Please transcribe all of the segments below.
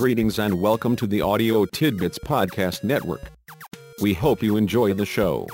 Greetings and welcome to the Audio Tidbits Podcast Network. We hope you enjoy the show.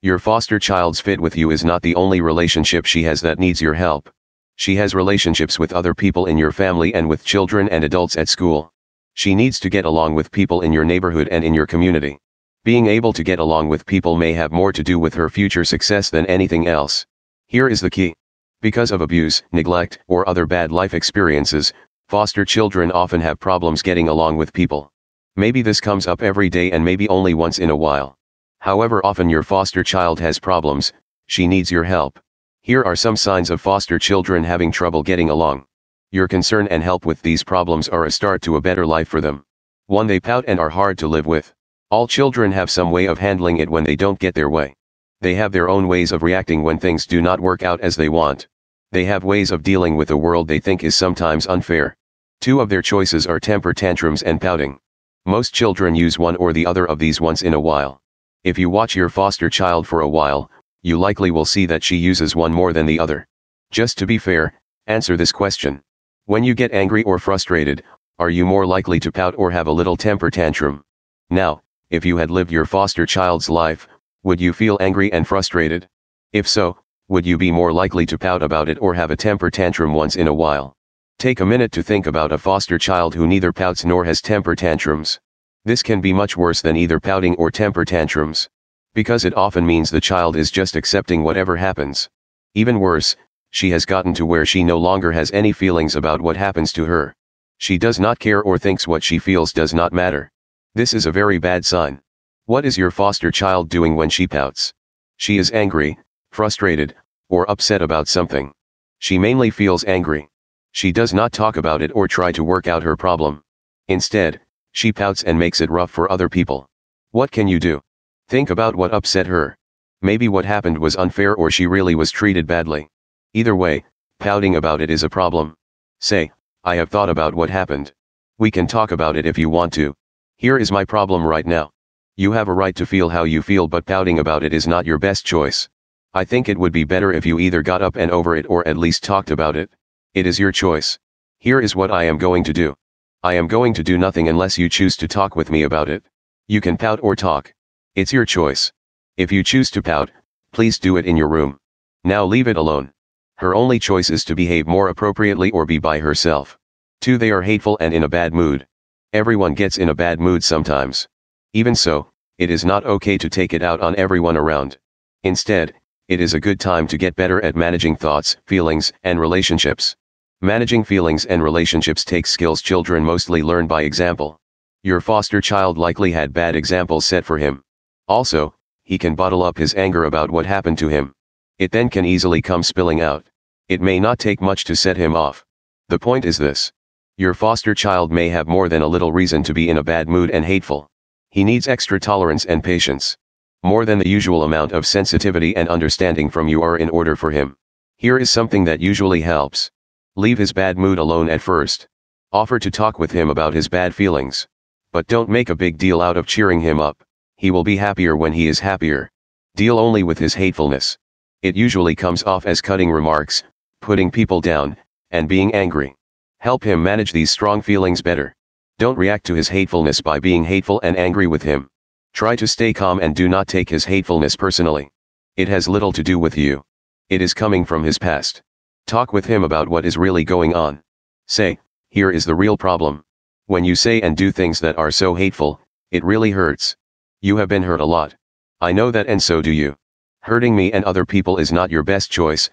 Your foster child's fit with you is not the only relationship she has that needs your help. She has relationships with other people in your family and with children and adults at school. She needs to get along with people in your neighborhood and in your community. Being able to get along with people may have more to do with her future success than anything else. Here is the key. Because of abuse, neglect, or other bad life experiences, foster children often have problems getting along with people. Maybe this comes up every day and maybe only once in a while. However often your foster child has problems, she needs your help. Here are some signs of foster children having trouble getting along. Your concern and help with these problems are a start to a better life for them. 1. They pout and are hard to live with. All children have some way of handling it when they don't get their way. They have their own ways of reacting when things do not work out as they want. They have ways of dealing with a world they think is sometimes unfair. Two of their choices are temper tantrums and pouting. Most children use one or the other of these once in a while. If you watch your foster child for a while, you likely will see that she uses one more than the other. Just to be fair, answer this question. When you get angry or frustrated, are you more likely to pout or have a little temper tantrum? Now, if you had lived your foster child's life, would you feel angry and frustrated? If so, would you be more likely to pout about it or have a temper tantrum once in a while? Take a minute to think about a foster child who neither pouts nor has temper tantrums. This can be much worse than either pouting or temper tantrums. Because it often means the child is just accepting whatever happens. Even worse, she has gotten to where she no longer has any feelings about what happens to her. She does not care or thinks what she feels does not matter. This is a very bad sign. What is your foster child doing when she pouts? She is angry, frustrated, or upset about something. She mainly feels angry. She does not talk about it or try to work out her problem. Instead, she pouts and makes it rough for other people. What can you do? Think about what upset her. Maybe what happened was unfair or she really was treated badly. Either way, pouting about it is a problem. Say, I have thought about what happened. We can talk about it if you want to. Here is my problem right now. You have a right to feel how you feel but pouting about it is not your best choice. I think it would be better if you either got up and over it or at least talked about it. It is your choice. Here is what I am going to do. I am going to do nothing unless you choose to talk with me about it. You can pout or talk. It's your choice. If you choose to pout, please do it in your room. Now leave it alone. Her only choice is to behave more appropriately or be by herself. 2. They are hateful and in a bad mood. Everyone gets in a bad mood sometimes. Even so, it is not okay to take it out on everyone around. Instead, it is a good time to get better at managing thoughts, feelings, and relationships. Managing feelings and relationships takes skills children mostly learn by example. Your foster child likely had bad examples set for him. Also, he can bottle up his anger about what happened to him. It then can easily come spilling out. It may not take much to set him off. The point is this. Your foster child may have more than a little reason to be in a bad mood and hateful. He needs extra tolerance and patience. More than the usual amount of sensitivity and understanding from you are in order for him. Here is something that usually helps. Leave his bad mood alone at first. Offer to talk with him about his bad feelings. But don't make a big deal out of cheering him up. He will be happier when he is happier. Deal only with his hatefulness. It usually comes off as cutting remarks, putting people down, and being angry. Help him manage these strong feelings better. Don't react to his hatefulness by being hateful and angry with him. Try to stay calm and do not take his hatefulness personally. It has little to do with you. It is coming from his past. Talk with him about what is really going on. Say, here is the real problem. When you say and do things that are so hateful, it really hurts. You have been hurt a lot. I know that and so do you. Hurting me and other people is not your best choice.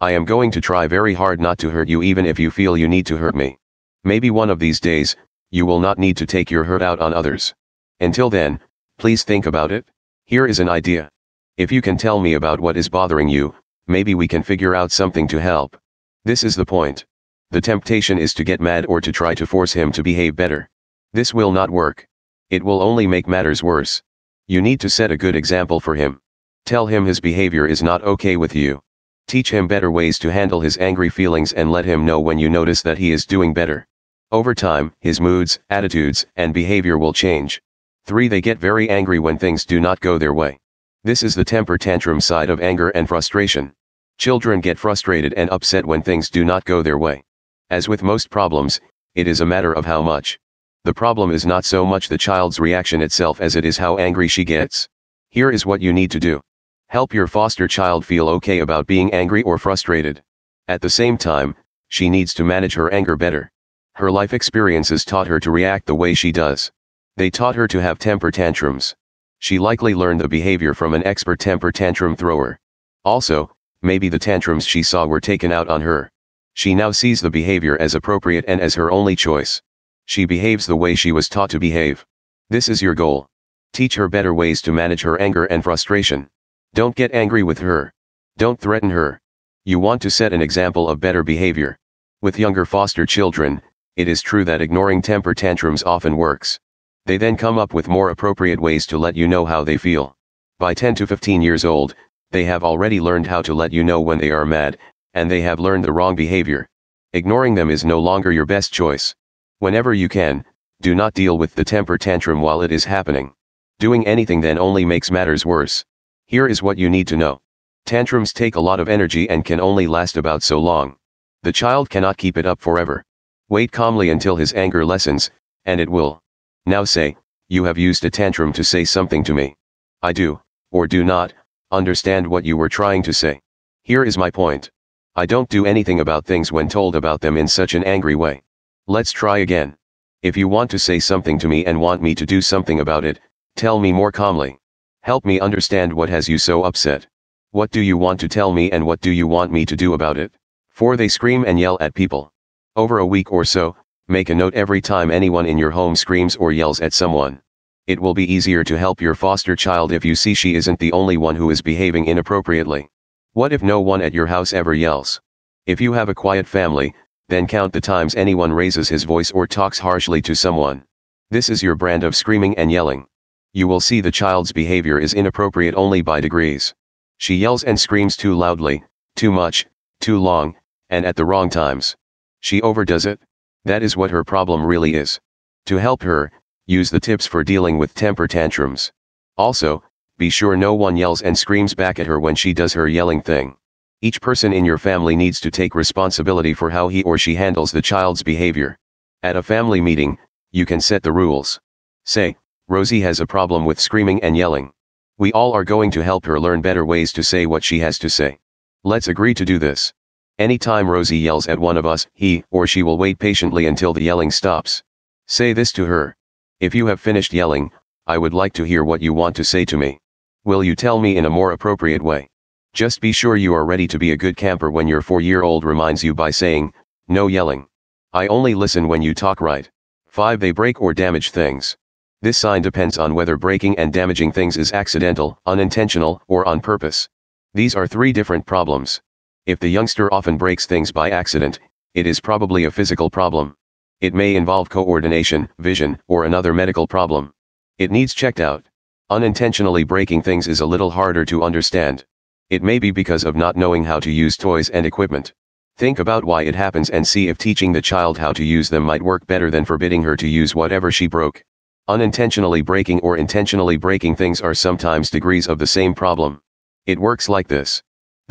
I am going to try very hard not to hurt you even if you feel you need to hurt me. Maybe one of these days, you will not need to take your hurt out on others. Until then, please think about it. Here is an idea. If you can tell me about what is bothering you, maybe we can figure out something to help. This is the point. The temptation is to get mad or to try to force him to behave better. This will not work. It will only make matters worse. You need to set a good example for him. Tell him his behavior is not okay with you. Teach him better ways to handle his angry feelings and let him know when you notice that he is doing better. Over time, his moods, attitudes, and behavior will change. 3. They get very angry when things do not go their way. This is the temper tantrum side of anger and frustration. Children get frustrated and upset when things do not go their way. As with most problems, it is a matter of how much. The problem is not so much the child's reaction itself as it is how angry she gets. Here is what you need to do. Help your foster child feel okay about being angry or frustrated. At the same time, she needs to manage her anger better. Her life experiences taught her to react the way she does. They taught her to have temper tantrums. She likely learned the behavior from an expert temper tantrum thrower. Also, maybe the tantrums she saw were taken out on her. She now sees the behavior as appropriate and as her only choice. She behaves the way she was taught to behave. This is your goal. Teach her better ways to manage her anger and frustration. Don't get angry with her. Don't threaten her. You want to set an example of better behavior. With younger foster children, it is true that ignoring temper tantrums often works. They then come up with more appropriate ways to let you know how they feel. By 10 to 15 years old, they have already learned how to let you know when they are mad, and they have learned the wrong behavior. Ignoring them is no longer your best choice. Whenever you can, do not deal with the temper tantrum while it is happening. Doing anything then only makes matters worse. Here is what you need to know. Tantrums take a lot of energy and can only last about so long. The child cannot keep it up forever. Wait calmly until his anger lessens, and it will. Now say, you have used a tantrum to say something to me. I do, or do not, understand what you were trying to say. Here is my point. I don't do anything about things when told about them in such an angry way. Let's try again. If you want to say something to me and want me to do something about it, tell me more calmly. Help me understand what has you so upset. What do you want to tell me and what do you want me to do about it? For they scream and yell at people. Over a week or so, make a note every time anyone in your home screams or yells at someone. It will be easier to help your foster child if you see she isn't the only one who is behaving inappropriately. What if no one at your house ever yells? If you have a quiet family, then count the times anyone raises his voice or talks harshly to someone. This is your brand of screaming and yelling. You will see the child's behavior is inappropriate only by degrees. She yells and screams too loudly, too much, too long, and at the wrong times. She overdoes it. That is what her problem really is. To help her, use the tips for dealing with temper tantrums. Also, be sure no one yells and screams back at her when she does her yelling thing. Each person in your family needs to take responsibility for how he or she handles the child's behavior. At a family meeting, you can set the rules. Say, Rosie has a problem with screaming and yelling. We all are going to help her learn better ways to say what she has to say. Let's agree to do this. Anytime Rosie yells at one of us, he or she will wait patiently until the yelling stops. Say this to her. If you have finished yelling, I would like to hear what you want to say to me. Will you tell me in a more appropriate way? Just be sure you are ready to be a good camper when your four-year-old reminds you by saying, no yelling. I only listen when you talk right. 5. They break or damage things. This sign depends on whether breaking and damaging things is accidental, unintentional, or on purpose. These are three different problems. If the youngster often breaks things by accident, it is probably a physical problem. It may involve coordination, vision, or another medical problem. It needs checked out. Unintentionally breaking things is a little harder to understand. It may be because of not knowing how to use toys and equipment. Think about why it happens and see if teaching the child how to use them might work better than forbidding her to use whatever she broke. Unintentionally breaking or intentionally breaking things are sometimes degrees of the same problem. It works like this.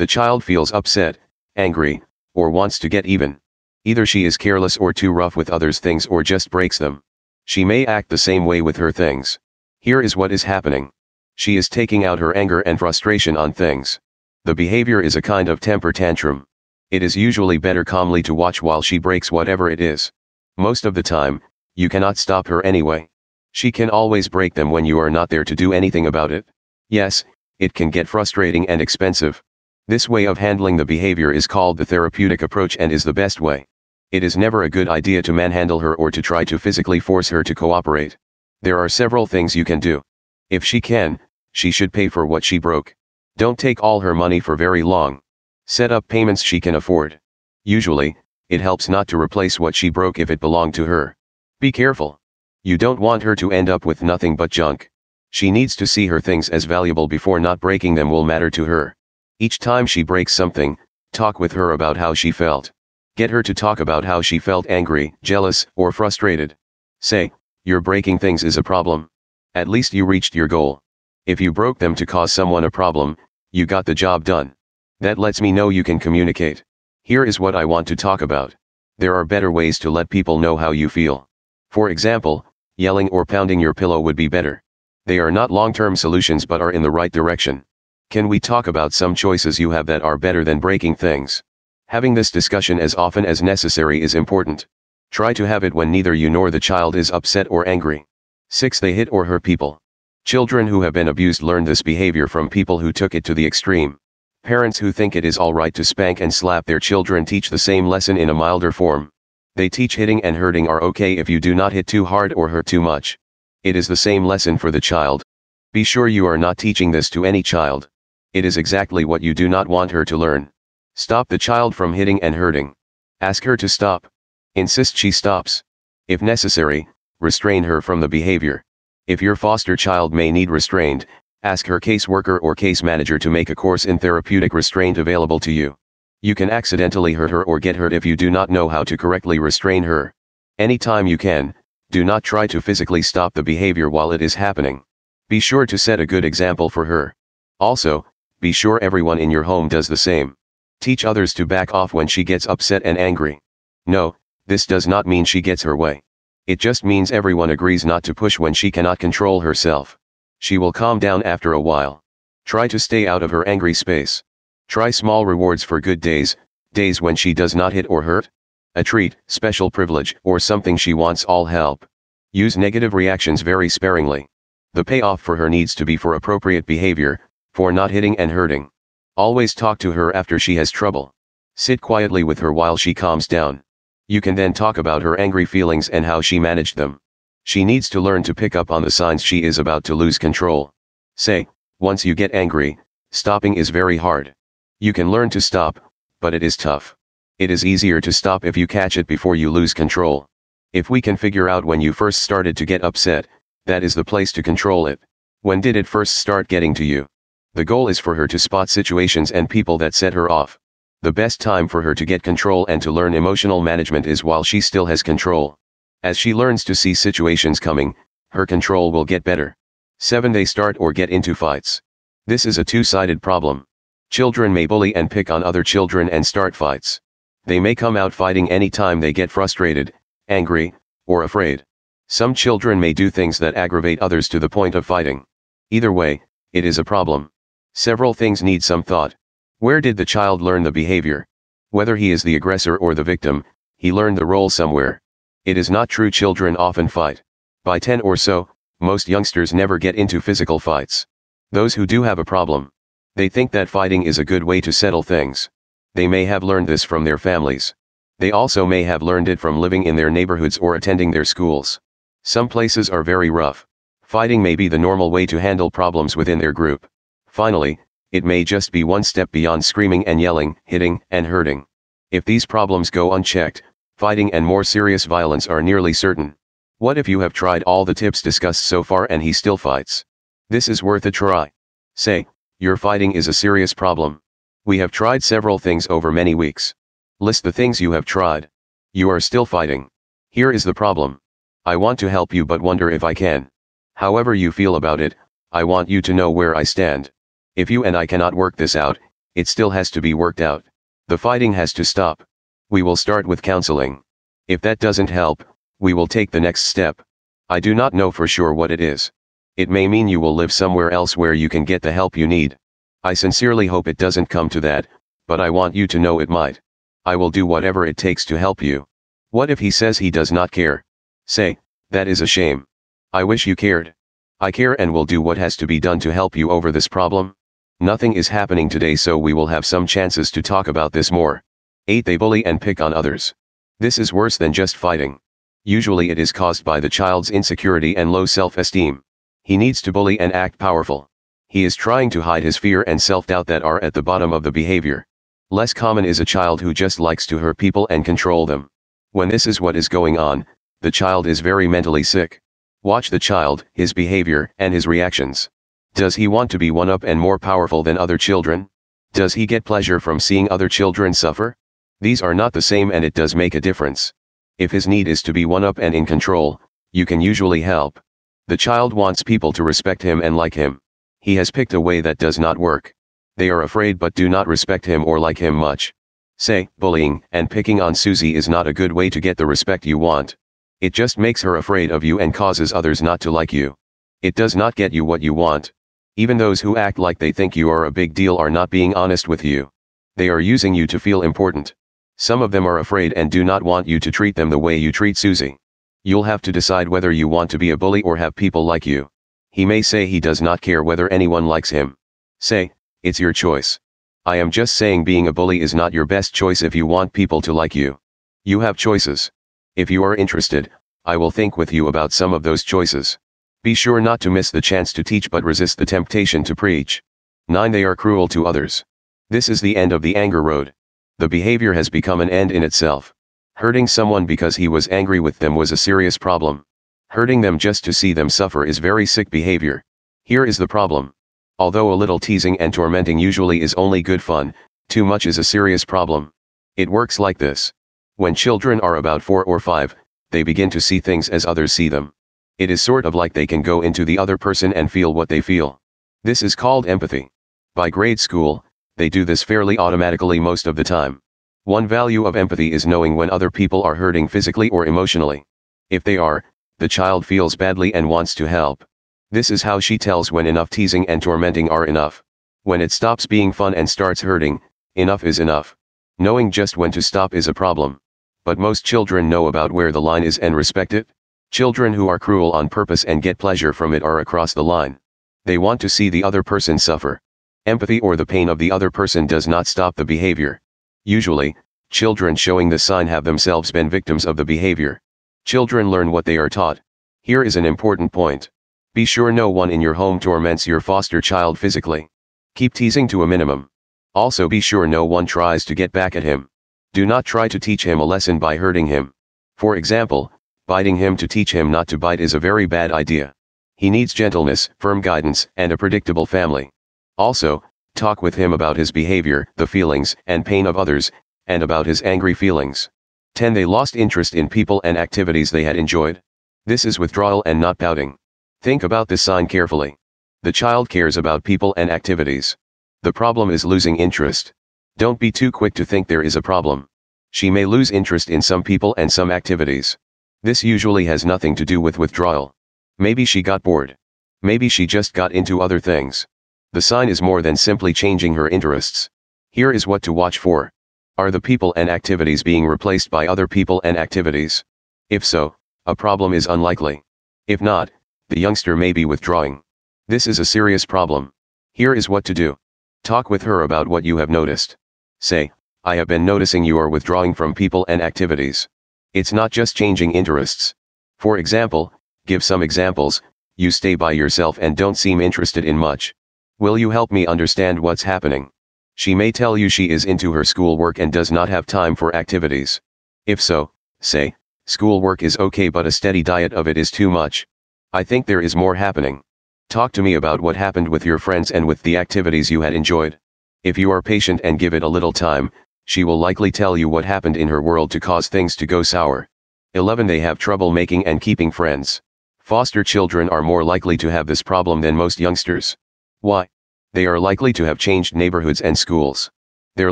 The child feels upset, angry, or wants to get even. Either she is careless or too rough with others' things or just breaks them. She may act the same way with her things. Here is what is happening. She is taking out her anger and frustration on things. The behavior is a kind of temper tantrum. It is usually better calmly to watch while she breaks whatever it is. Most of the time, you cannot stop her anyway. She can always break them when you are not there to do anything about it. Yes, it can get frustrating and expensive. This way of handling the behavior is called the therapeutic approach and is the best way. It is never a good idea to manhandle her or to try to physically force her to cooperate. There are several things you can do. If she can, she should pay for what she broke. Don't take all her money for very long. Set up payments she can afford. Usually, it helps not to replace what she broke if it belonged to her. Be careful. You don't want her to end up with nothing but junk. She needs to see her things as valuable before not breaking them will matter to her. Each time she breaks something, talk with her about how she felt. Get her to talk about how she felt angry, jealous, or frustrated. Say, your breaking things is a problem. At least you reached your goal. If you broke them to cause someone a problem, you got the job done. That lets me know you can communicate. Here is what I want to talk about. There are better ways to let people know how you feel. For example, yelling or pounding your pillow would be better. They are not long-term solutions but are in the right direction. Can we talk about some choices you have that are better than breaking things? Having this discussion as often as necessary is important. Try to have it when neither you nor the child is upset or angry. 6. They hit or hurt people. Children who have been abused learn this behavior from people who took it to the extreme. Parents who think it is alright to spank and slap their children teach the same lesson in a milder form. They teach hitting and hurting are okay if you do not hit too hard or hurt too much. It is the same lesson for the child. Be sure you are not teaching this to any child. It is exactly what you do not want her to learn. Stop the child from hitting and hurting. Ask her to stop. Insist she stops. If necessary, restrain her from the behavior. If your foster child may need restraint, ask her caseworker or case manager to make a course in therapeutic restraint available to you. You can accidentally hurt her or get hurt if you do not know how to correctly restrain her. Anytime you can, do not try to physically stop the behavior while it is happening. Be sure to set a good example for her. Also, be sure everyone in your home does the same. Teach others to back off when she gets upset and angry. No, this does not mean she gets her way. It just means everyone agrees not to push when she cannot control herself. She will calm down after a while. Try to stay out of her angry space. Try small rewards for good days, days when she does not hit or hurt. A treat, special privilege, or something she wants all help. Use negative reactions very sparingly. The payoff for her needs to be for appropriate behavior, for not hitting and hurting. Always talk to her after she has trouble. Sit quietly with her while she calms down. You can then talk about her angry feelings and how she managed them. She needs to learn to pick up on the signs she is about to lose control. Say, once you get angry, stopping is very hard. You can learn to stop, but it is tough. It is easier to stop if you catch it before you lose control. If we can figure out when you first started to get upset, that is the place to control it. When did it first start getting to you? The goal is for her to spot situations and people that set her off. The best time for her to get control and to learn emotional management is while she still has control. As she learns to see situations coming, her control will get better. 7. They start or get into fights. This is a two-sided problem. Children may bully and pick on other children and start fights. They may come out fighting any time they get frustrated, angry, or afraid. Some children may do things that aggravate others to the point of fighting. Either way, it is a problem. Several things need some thought. Where did the child learn the behavior? Whether he is the aggressor or the victim, he learned the role somewhere. It is not true children often fight. By 10 or so, most youngsters never get into physical fights. Those who do have a problem, they think that fighting is a good way to settle things. They may have learned this from their families. They also may have learned it from living in their neighborhoods or attending their schools. Some places are very rough. Fighting may be the normal way to handle problems within their group. Finally, it may just be one step beyond screaming and yelling, hitting, and hurting. If these problems go unchecked, fighting and more serious violence are nearly certain. What if you have tried all the tips discussed so far and he still fights? This is worth a try. Say, your fighting is a serious problem. We have tried several things over many weeks. List the things you have tried. You are still fighting. Here is the problem. I want to help you but wonder if I can. However you feel about it, I want you to know where I stand. If you and I cannot work this out, it still has to be worked out. The fighting has to stop. We will start with counseling. If that doesn't help, we will take the next step. I do not know for sure what it is. It may mean you will live somewhere else where you can get the help you need. I sincerely hope it doesn't come to that, but I want you to know it might. I will do whatever it takes to help you. What if he says he does not care? Say, that is a shame. I wish you cared. I care and will do what has to be done to help you over this problem. Nothing is happening today so we will have some chances to talk about this more. 8. They bully and pick on others. This is worse than just fighting. Usually it is caused by the child's insecurity and low self-esteem. He needs to bully and act powerful. He is trying to hide his fear and self-doubt that are at the bottom of the behavior. Less common is a child who just likes to hurt people and control them. When this is what is going on, the child is very mentally sick. Watch the child, his behavior, and his reactions. Does he want to be one up and more powerful than other children? Does he get pleasure from seeing other children suffer? These are not the same and it does make a difference. If his need is to be one up and in control, you can usually help. The child wants people to respect him and like him. He has picked a way that does not work. They are afraid but do not respect him or like him much. Say, bullying and picking on Susie is not a good way to get the respect you want. It just makes her afraid of you and causes others not to like you. It does not get you what you want. Even those who act like they think you are a big deal are not being honest with you. They are using you to feel important. Some of them are afraid and do not want you to treat them the way you treat Susie. You'll have to decide whether you want to be a bully or have people like you. He may say he does not care whether anyone likes him. Say, it's your choice. I am just saying being a bully is not your best choice if you want people to like you. You have choices. If you are interested, I will think with you about some of those choices. Be sure not to miss the chance to teach but resist the temptation to preach. 9. They are cruel to others. This is the end of the anger road. The behavior has become an end in itself. Hurting someone because he was angry with them was a serious problem. Hurting them just to see them suffer is very sick behavior. Here is the problem. Although a little teasing and tormenting usually is only good fun, too much is a serious problem. It works like this. When children are about 4 or 5, they begin to see things as others see them. It is sort of like they can go into the other person and feel what they feel. This is called empathy. By grade school, they do this fairly automatically most of the time. One value of empathy is knowing when other people are hurting physically or emotionally. If they are, the child feels badly and wants to help. This is how she tells when enough teasing and tormenting are enough. When it stops being fun and starts hurting, enough is enough. Knowing just when to stop is a problem. But most children know about where the line is and respect it. Children who are cruel on purpose and get pleasure from it are across the line. They want to see the other person suffer. Empathy or the pain of the other person does not stop the behavior. Usually, children showing the sign have themselves been victims of the behavior. Children learn what they are taught. Here is an important point. Be sure no one in your home torments your foster child physically. Keep teasing to a minimum. Also be sure no one tries to get back at him. Do not try to teach him a lesson by hurting him. For example, biting him to teach him not to bite is a very bad idea. He needs gentleness, firm guidance, and a predictable family. Also, talk with him about his behavior, the feelings and pain of others, and about his angry feelings. 10. They lost interest in people and activities they had enjoyed. This is withdrawal and not pouting. Think about this sign carefully. The child cares about people and activities. The problem is losing interest. Don't be too quick to think there is a problem. She may lose interest in some people and some activities. This usually has nothing to do with withdrawal. Maybe she got bored. Maybe she just got into other things. The sign is more than simply changing her interests. Here is what to watch for. Are the people and activities being replaced by other people and activities? If so, a problem is unlikely. If not, the youngster may be withdrawing. This is a serious problem. Here is what to do. Talk with her about what you have noticed. Say, I have been noticing you are withdrawing from people and activities. It's not just changing interests. For example, give some examples, you stay by yourself and don't seem interested in much. Will you help me understand what's happening? She may tell you she is into her schoolwork and does not have time for activities. If so, say, schoolwork is okay but a steady diet of it is too much. I think there is more happening. Talk to me about what happened with your friends and with the activities you had enjoyed. If you are patient and give it a little time, she will likely tell you what happened in her world to cause things to go sour. 11. They have trouble making and keeping friends. Foster children are more likely to have this problem than most youngsters. Why? They are likely to have changed neighborhoods and schools. Their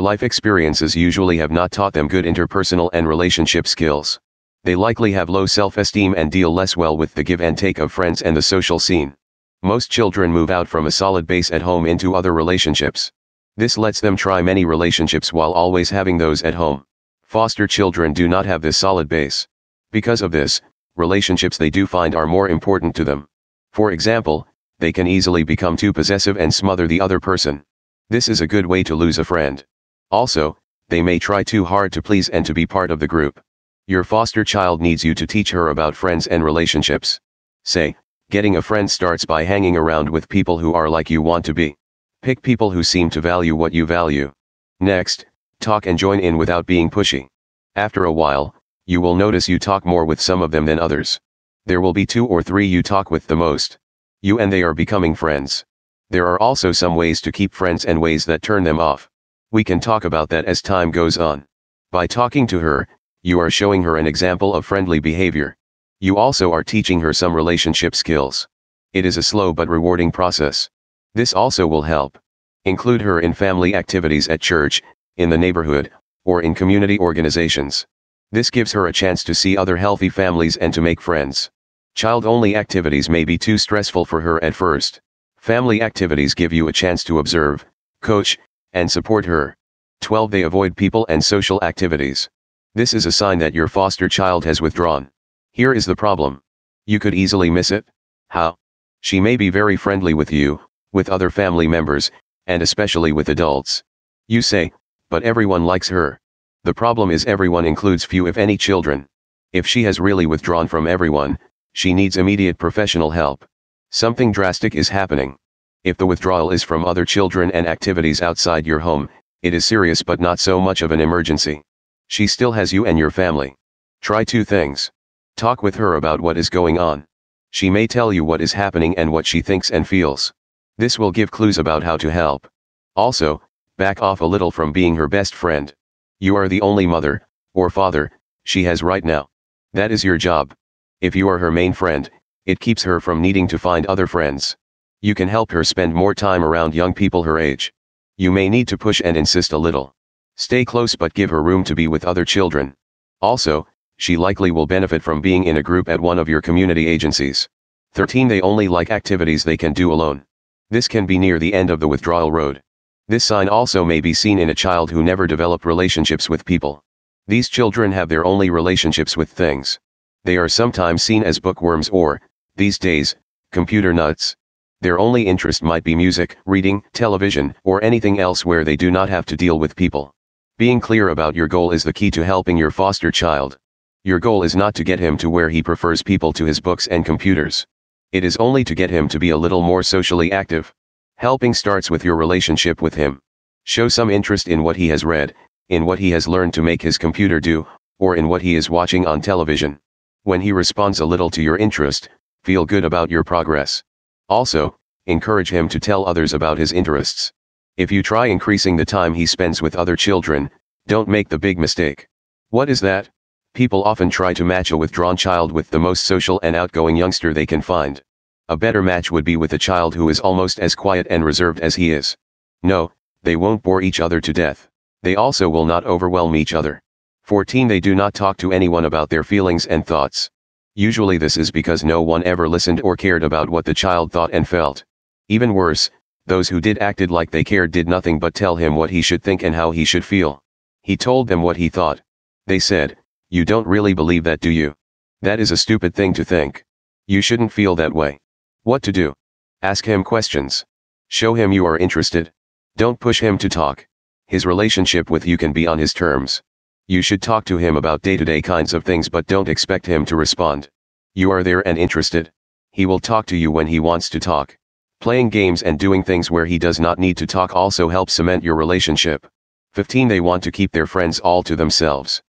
life experiences usually have not taught them good interpersonal and relationship skills. They likely have low self-esteem and deal less well with the give and take of friends and the social scene. Most children move out from a solid base at home into other relationships. This lets them try many relationships while always having those at home. Foster children do not have this solid base. Because of this, relationships they do find are more important to them. For example, they can easily become too possessive and smother the other person. This is a good way to lose a friend. Also, they may try too hard to please and to be part of the group. Your foster child needs you to teach her about friends and relationships. Say, getting a friend starts by hanging around with people who are like you want to be. Pick people who seem to value what you value. Next, talk and join in without being pushy. After a while, you will notice you talk more with some of them than others. There will be two or three you talk with the most. You and they are becoming friends. There are also some ways to keep friends and ways that turn them off. We can talk about that as time goes on. By talking to her, you are showing her an example of friendly behavior. You also are teaching her some relationship skills. It is a slow but rewarding process. This also will help. Include her in family activities at church, in the neighborhood, or in community organizations. This gives her a chance to see other healthy families and to make friends. Child-only activities may be too stressful for her at first. Family activities give you a chance to observe, coach, and support her. 12. They avoid people and social activities. This is a sign that your foster child has withdrawn. Here is the problem. You could easily miss it. How? She may be very friendly with you, with other family members, and especially with adults. You say, but everyone likes her. The problem is everyone includes few if any children. If she has really withdrawn from everyone, she needs immediate professional help. Something drastic is happening. If the withdrawal is from other children and activities outside your home, it is serious but not so much of an emergency. She still has you and your family. Try two things. Talk with her about what is going on. She may tell you what is happening and what she thinks and feels. This will give clues about how to help. Also, back off a little from being her best friend. You are the only mother, or father, she has right now. That is your job. If you are her main friend, it keeps her from needing to find other friends. You can help her spend more time around young people her age. You may need to push and insist a little. Stay close but give her room to be with other children. Also, she likely will benefit from being in a group at one of your community agencies. 13. They only like activities they can do alone. This can be near the end of the withdrawal road. This sign also may be seen in a child who never developed relationships with people. These children have their only relationships with things. They are sometimes seen as bookworms or, these days, computer nuts. Their only interest might be music, reading, television, or anything else where they do not have to deal with people. Being clear about your goal is the key to helping your foster child. Your goal is not to get him to where he prefers people to his books and computers. It is only to get him to be a little more socially active. Helping starts with your relationship with him. Show some interest in what he has read, in what he has learned to make his computer do, or in what he is watching on television. When he responds a little to your interest, feel good about your progress. Also, encourage him to tell others about his interests. If you try increasing the time he spends with other children, don't make the big mistake. What is that? People often try to match a withdrawn child with the most social and outgoing youngster they can find. A better match would be with a child who is almost as quiet and reserved as he is. No, they won't bore each other to death. They also will not overwhelm each other. 14. They do not talk to anyone about their feelings and thoughts. Usually this is because no one ever listened or cared about what the child thought and felt. Even worse, those who did acted like they cared did nothing but tell him what he should think and how he should feel. He told them what he thought. They said, you don't really believe that do you? That is a stupid thing to think. You shouldn't feel that way. What to do? Ask him questions. Show him you are interested. Don't push him to talk. His relationship with you can be on his terms. You should talk to him about day-to-day kinds of things but don't expect him to respond. You are there and interested. He will talk to you when he wants to talk. Playing games and doing things where he does not need to talk also helps cement your relationship. 15 They want to keep their friends all to themselves.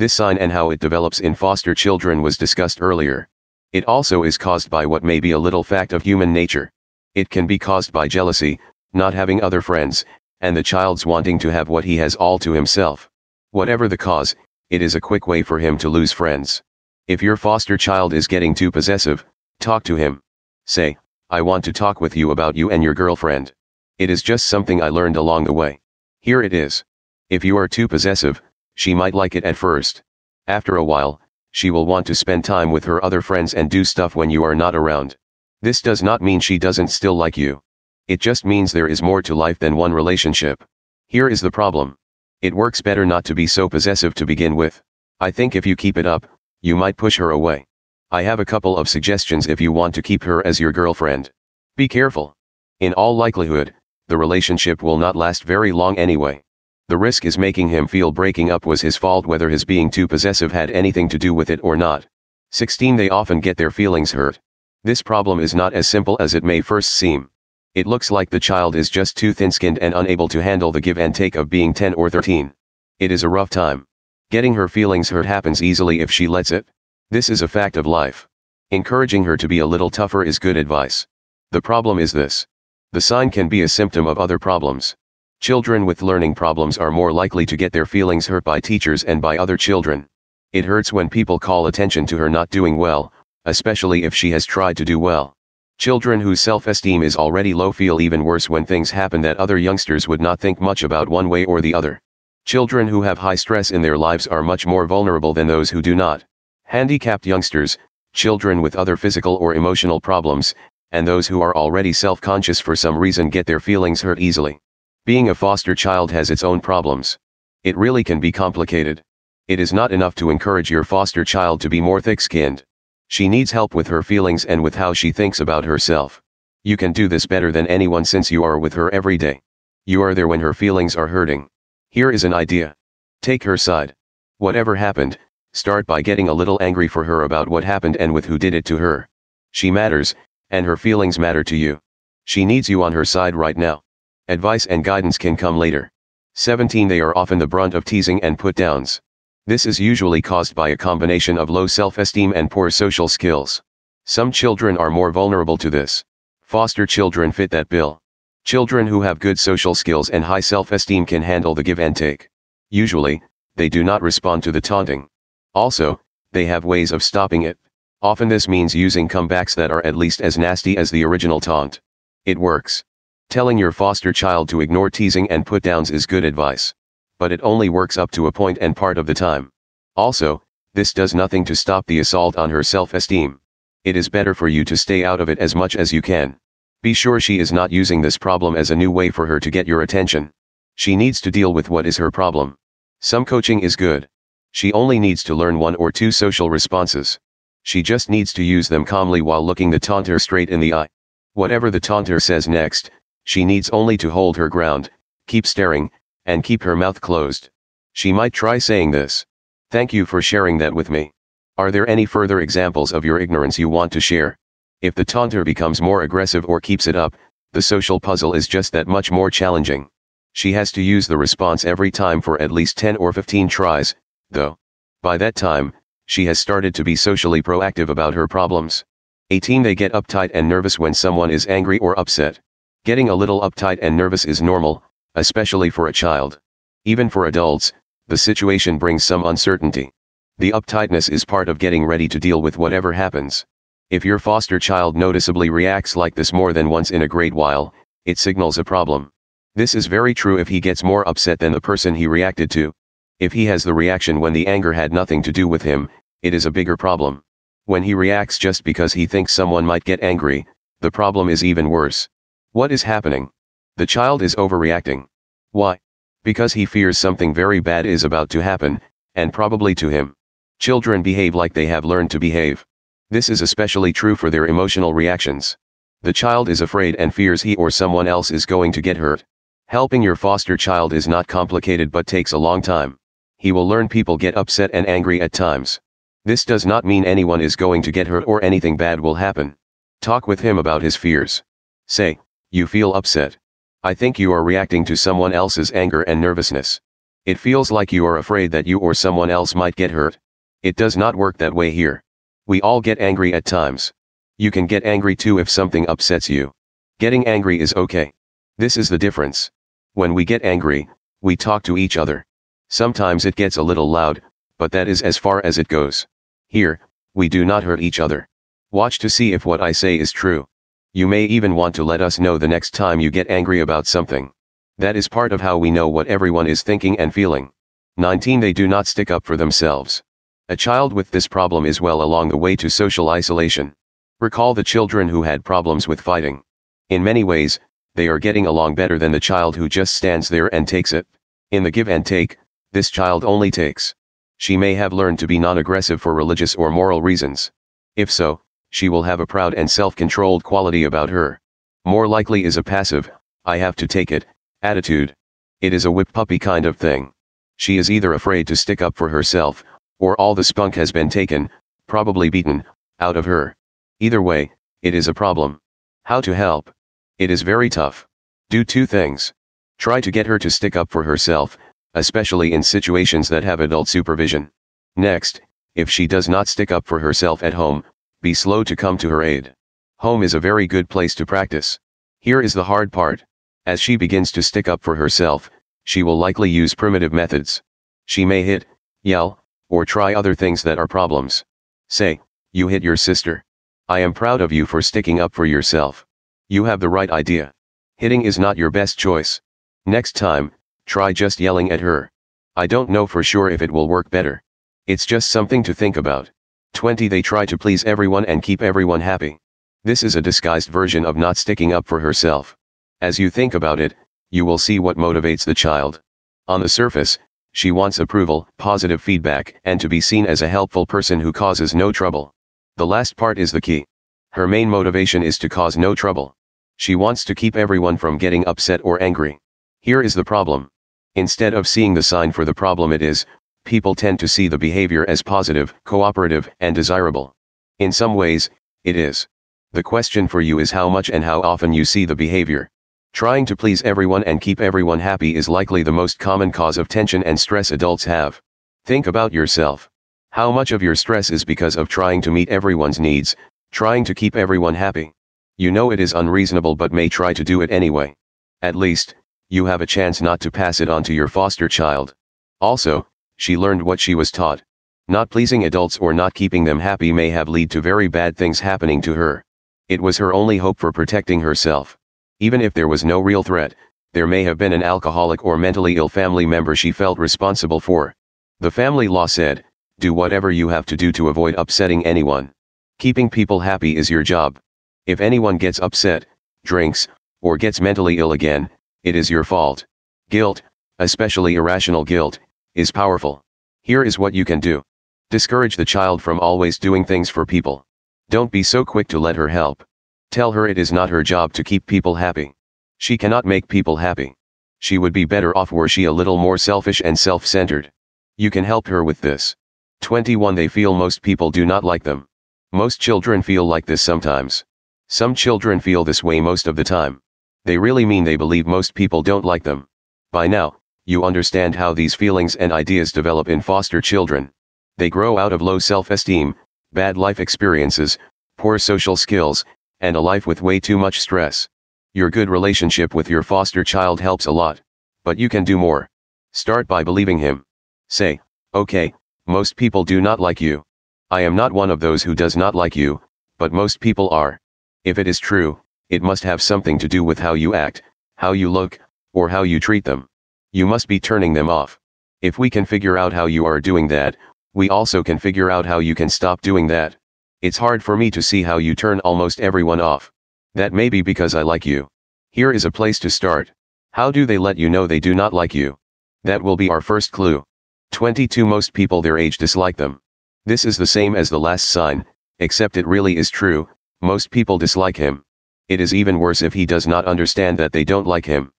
This sign and how it develops in foster children was discussed earlier. It also is caused by what may be a little fact of human nature. It can be caused by jealousy, not having other friends, and the child's wanting to have what he has all to himself. Whatever the cause, it is a quick way for him to lose friends. If your foster child is getting too possessive, talk to him. Say, I want to talk with you about you and your girlfriend. It is just something I learned along the way. Here it is. If you are too possessive, she might like it at first. After a while, she will want to spend time with her other friends and do stuff when you are not around. This does not mean she doesn't still like you. It just means there is more to life than one relationship. Here is the problem. It works better not to be so possessive to begin with. I think if you keep it up, you might push her away. I have a couple of suggestions if you want to keep her as your girlfriend. Be careful. In all likelihood, the relationship will not last very long anyway. The risk is making him feel breaking up was his fault whether his being too possessive had anything to do with it or not. 16 They often get their feelings hurt. This problem is not as simple as it may first seem. It looks like the child is just too thin-skinned and unable to handle the give and take of being 10 or 13. It is a rough time. Getting her feelings hurt happens easily if she lets it. This is a fact of life. Encouraging her to be a little tougher is good advice. The problem is this. The sign can be a symptom of other problems. Children with learning problems are more likely to get their feelings hurt by teachers and by other children. It hurts when people call attention to her not doing well, especially if she has tried to do well. Children whose self-esteem is already low feel even worse when things happen that other youngsters would not think much about one way or the other. Children who have high stress in their lives are much more vulnerable than those who do not. Handicapped youngsters, children with other physical or emotional problems, and those who are already self-conscious for some reason get their feelings hurt easily. Being a foster child has its own problems. It really can be complicated. It is not enough to encourage your foster child to be more thick-skinned. She needs help with her feelings and with how she thinks about herself. You can do this better than anyone since you are with her every day. You are there when her feelings are hurting. Here is an idea. Take her side. Whatever happened, start by getting a little angry for her about what happened and with who did it to her. She matters, and her feelings matter to you. She needs you on her side right now. Advice and guidance can come later. 17 They are often the brunt of teasing and put downs. This is usually caused by a combination of low self-esteem and poor social skills. Some children are more vulnerable to this. Foster children fit that bill. Children who have good social skills and high self-esteem can handle the give and take. Usually, they do not respond to the taunting. Also, they have ways of stopping it. Often this means using comebacks that are at least as nasty as the original taunt. It works. Telling your foster child to ignore teasing and put downs is good advice. But it only works up to a point and part of the time. Also, this does nothing to stop the assault on her self-esteem. It is better for you to stay out of it as much as you can. Be sure she is not using this problem as a new way for her to get your attention. She needs to deal with what is her problem. Some coaching is good. She only needs to learn one or two social responses. She just needs to use them calmly while looking the taunter straight in the eye. Whatever the taunter says next, she needs only to hold her ground, keep staring, and keep her mouth closed. She might try saying this. Thank you for sharing that with me. Are there any further examples of your ignorance you want to share? If the taunter becomes more aggressive or keeps it up, the social puzzle is just that much more challenging. She has to use the response every time for at least 10 or 15 tries, though. By that time, she has started to be socially proactive about her problems. 18 They get uptight and nervous when someone is angry or upset. Getting a little uptight and nervous is normal, especially for a child. Even for adults, the situation brings some uncertainty. The uptightness is part of getting ready to deal with whatever happens. If your foster child noticeably reacts like this more than once in a great while, it signals a problem. This is very true if he gets more upset than the person he reacted to. If he has the reaction when the anger had nothing to do with him, it is a bigger problem. When he reacts just because he thinks someone might get angry, the problem is even worse. What is happening? The child is overreacting. Why? Because he fears something very bad is about to happen, and probably to him. Children behave like they have learned to behave. This is especially true for their emotional reactions. The child is afraid and fears he or someone else is going to get hurt. Helping your foster child is not complicated but takes a long time. He will learn people get upset and angry at times. This does not mean anyone is going to get hurt or anything bad will happen. Talk with him about his fears. Say, you feel upset. I think you are reacting to someone else's anger and nervousness. It feels like you are afraid that you or someone else might get hurt. It does not work that way here. We all get angry at times. You can get angry too if something upsets you. Getting angry is okay. This is the difference. When we get angry, we talk to each other. Sometimes it gets a little loud, but that is as far as it goes. Here, we do not hurt each other. Watch to see if what I say is true. You may even want to let us know the next time you get angry about something. That is part of how we know what everyone is thinking and feeling. 19 They do not stick up for themselves. A child with this problem is well along the way to social isolation. Recall the children who had problems with fighting. In many ways, they are getting along better than the child who just stands there and takes it. In the give and take, this child only takes. She may have learned to be non-aggressive for religious or moral reasons. If so, she will have a proud and self-controlled quality about her. More likely is a passive, I have to take it, attitude. It is a whip puppy kind of thing. She is either afraid to stick up for herself, or all the spunk has been taken, probably beaten, out of her. Either way, it is a problem. How to help? It is very tough. Do two things. Try to get her to stick up for herself, especially in situations that have adult supervision. Next, if she does not stick up for herself at home, be slow to come to her aid. Home is a very good place to practice. Here is the hard part. As she begins to stick up for herself, she will likely use primitive methods. She may hit, yell, or try other things that are problems. Say, you hit your sister. I am proud of you for sticking up for yourself. You have the right idea. Hitting is not your best choice. Next time, Try just yelling at her. I don't know for sure if it will work better. It's just something to think about. 20. They try to please everyone and keep everyone happy. This is a disguised version of not sticking up for herself. As you think about it, you will see what motivates the child. On the surface, she wants approval, positive feedback, and to be seen as a helpful person who causes no trouble. The last part is the key. Her main motivation is to cause no trouble. She wants to keep everyone from getting upset or angry. Here is the problem. Instead of seeing the sign for the problem it is, people tend to see the behavior as positive, cooperative, and desirable. In some ways, it is. The question for you is how much and how often you see the behavior. Trying to please everyone and keep everyone happy is likely the most common cause of tension and stress adults have. Think about yourself. How much of your stress is because of trying to meet everyone's needs, trying to keep everyone happy? You know it is unreasonable but may try to do it anyway. At least, you have a chance not to pass it on to your foster child. Also, she learned what she was taught. Not pleasing adults or not keeping them happy may have lead to very bad things happening to her. It was her only hope for protecting herself. Even if there was no real threat, there may have been an alcoholic or mentally ill family member she felt responsible for. The family law said, do whatever you have to do to avoid upsetting anyone. Keeping people happy is your job. If anyone gets upset, drinks, or gets mentally ill again, it is your fault. Guilt, especially irrational guilt, is powerful. Here is what you can do. Discourage the child from always doing things for people. Don't be so quick to let her help. Tell her it is not her job to keep people happy. She cannot make people happy. She would be better off were she a little more selfish and self-centered. You can help her with this. 21 They feel most people do not like them. Most children feel like this sometimes. Some children feel this way most of the time. They really mean they believe most people don't like them. By now, you understand how these feelings and ideas develop in foster children. They grow out of low self-esteem, bad life experiences, poor social skills, and a life with way too much stress. Your good relationship with your foster child helps a lot. But you can do more. Start by believing him. Say, okay, most people do not like you. I am not one of those who does not like you, but most people are. If it is true, it must have something to do with how you act, how you look, or how you treat them. You must be turning them off. If we can figure out how you are doing that, we also can figure out how you can stop doing that. It's hard for me to see how you turn almost everyone off. That may be because I like you. Here is a place to start. How do they let you know they do not like you? That will be our first clue. 22 Most people their age dislike them. This is the same as the last sign, except it really is true, most people dislike him. It is even worse if he does not understand that they don't like him.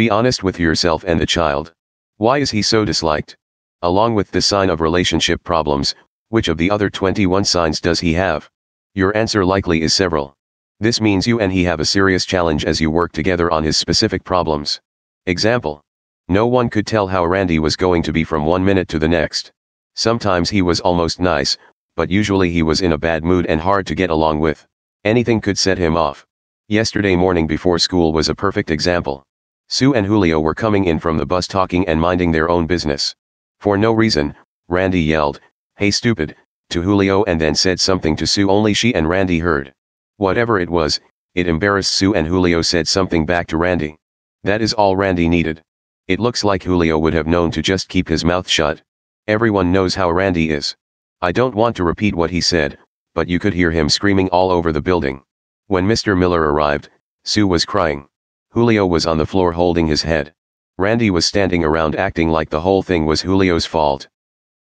Be honest with yourself and the child. Why is he so disliked? Along with the sign of relationship problems, which of the other 21 signs does he have? Your answer likely is several. This means you and he have a serious challenge as you work together on his specific problems. Example. No one could tell how Randy was going to be from one minute to the next. Sometimes he was almost nice, but usually he was in a bad mood and hard to get along with. Anything could set him off. Yesterday morning before school was a perfect example. Sue and Julio were coming in from the bus talking and minding their own business. For no reason, Randy yelled, hey stupid, to Julio and then said something to Sue only she and Randy heard. Whatever it was, it embarrassed Sue and Julio said something back to Randy. That is all Randy needed. It looks like Julio would have known to just keep his mouth shut. Everyone knows how Randy is. I don't want to repeat what he said, but you could hear him screaming all over the building. When Mr. Miller arrived, Sue was crying. Julio was on the floor holding his head. Randy was standing around acting like the whole thing was Julio's fault.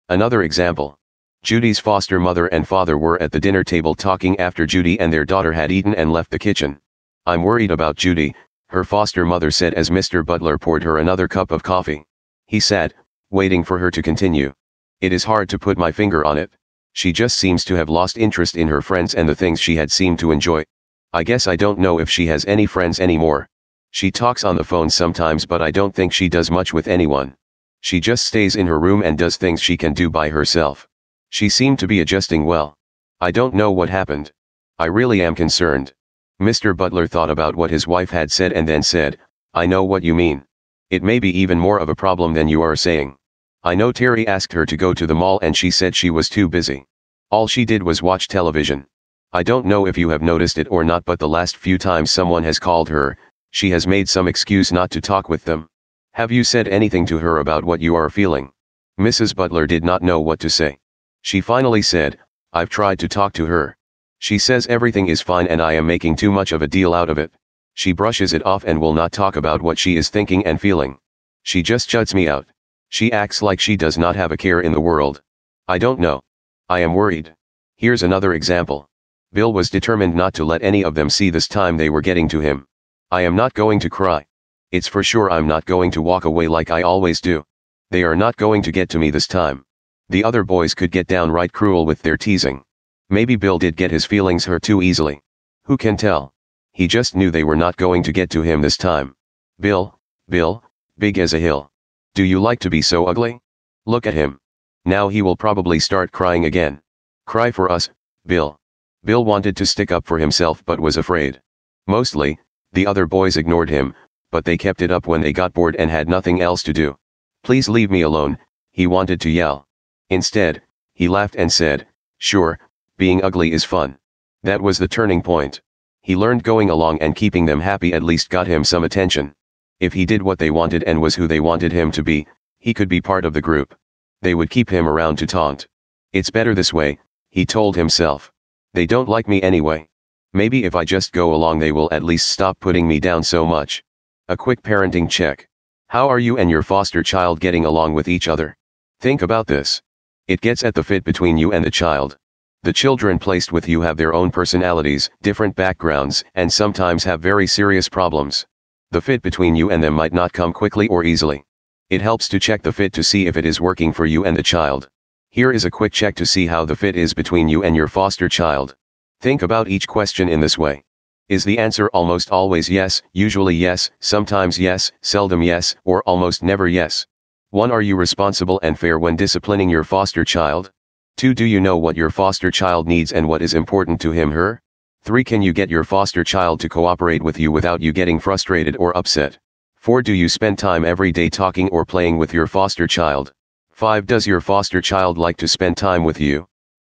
Another example. Judy's foster mother and father were at the dinner table talking after Judy and their daughter had eaten and left the kitchen. I'm worried about Judy, her foster mother said as Mr. Butler poured her another cup of coffee. He sat, waiting for her to continue. It is hard to put my finger on it. She just seems to have lost interest in her friends and the things she had seemed to enjoy. I guess I don't know if she has any friends anymore. She talks on the phone sometimes but I don't think she does much with anyone. She just stays in her room and does things she can do by herself. She seemed to be adjusting well. I don't know what happened. I really am concerned. Mr. Butler thought about what his wife had said and then said, I know what you mean. It may be even more of a problem than you are saying. I know Terry asked her to go to the mall and she said she was too busy. All she did was watch television. I don't know if you have noticed it or not but the last few times someone has called her, she has made some excuse not to talk with them. Have you said anything to her about what you are feeling? Mrs. Butler did not know what to say. She finally said, I've tried to talk to her. She says everything is fine and I am making too much of a deal out of it. She brushes it off and will not talk about what she is thinking and feeling. She just shuts me out. She acts like she does not have a care in the world. I don't know. I am worried. Here's another example. Bill was determined not to let any of them see this time they were getting to him. I am not going to cry. It's for sure I'm not going to walk away like I always do. They are not going to get to me this time. The other boys could get downright cruel with their teasing. Maybe Bill did get his feelings hurt too easily. Who can tell? He just knew they were not going to get to him this time. Bill, Bill, big as a hill. Do you like to be so ugly? Look at him. Now he will probably start crying again. Cry for us, Bill. Bill wanted to stick up for himself but was afraid. Mostly, the other boys ignored him, but they kept it up when they got bored and had nothing else to do. Please leave me alone, he wanted to yell. Instead, he laughed and said, Sure, being ugly is fun. That was the turning point. He learned going along and keeping them happy at least got him some attention. If he did what they wanted and was who they wanted him to be, he could be part of the group. They would keep him around to taunt. It's better this way, he told himself. They don't like me anyway. Maybe if I just go along they will at least stop putting me down so much. A quick parenting check. How are you and your foster child getting along with each other? Think about this. It gets at the fit between you and the child. The children placed with you have their own personalities, different backgrounds, and sometimes have very serious problems. The fit between you and them might not come quickly or easily. It helps to check the fit to see if it is working for you and the child. Here is a quick check to see how the fit is between you and your foster child. Think about each question in this way. Is the answer almost always yes, usually yes, sometimes yes, seldom yes, or almost never yes? 1. Are you responsible and fair when disciplining your foster child? 2. Do you know what your foster child needs and what is important to him her? 3. Can you get your foster child to cooperate with you without you getting frustrated or upset? 4. Do you spend time every day talking or playing with your foster child? 5. Does your foster child like to spend time with you?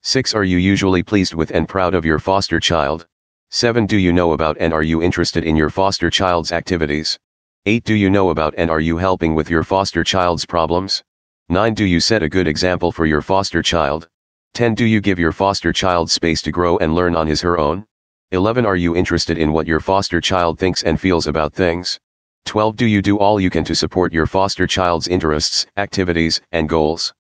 6. Are you usually pleased with and proud of your foster child? 7. Do you know about and are you interested in your foster child's activities? 8. Do you know about and are you helping with your foster child's problems? 9. Do you set a good example for your foster child? 10. Do you give your foster child space to grow and learn on his her own? 11. Are you interested in what your foster child thinks and feels about things? 12. Do you do all you can to support your foster child's interests, activities, and goals?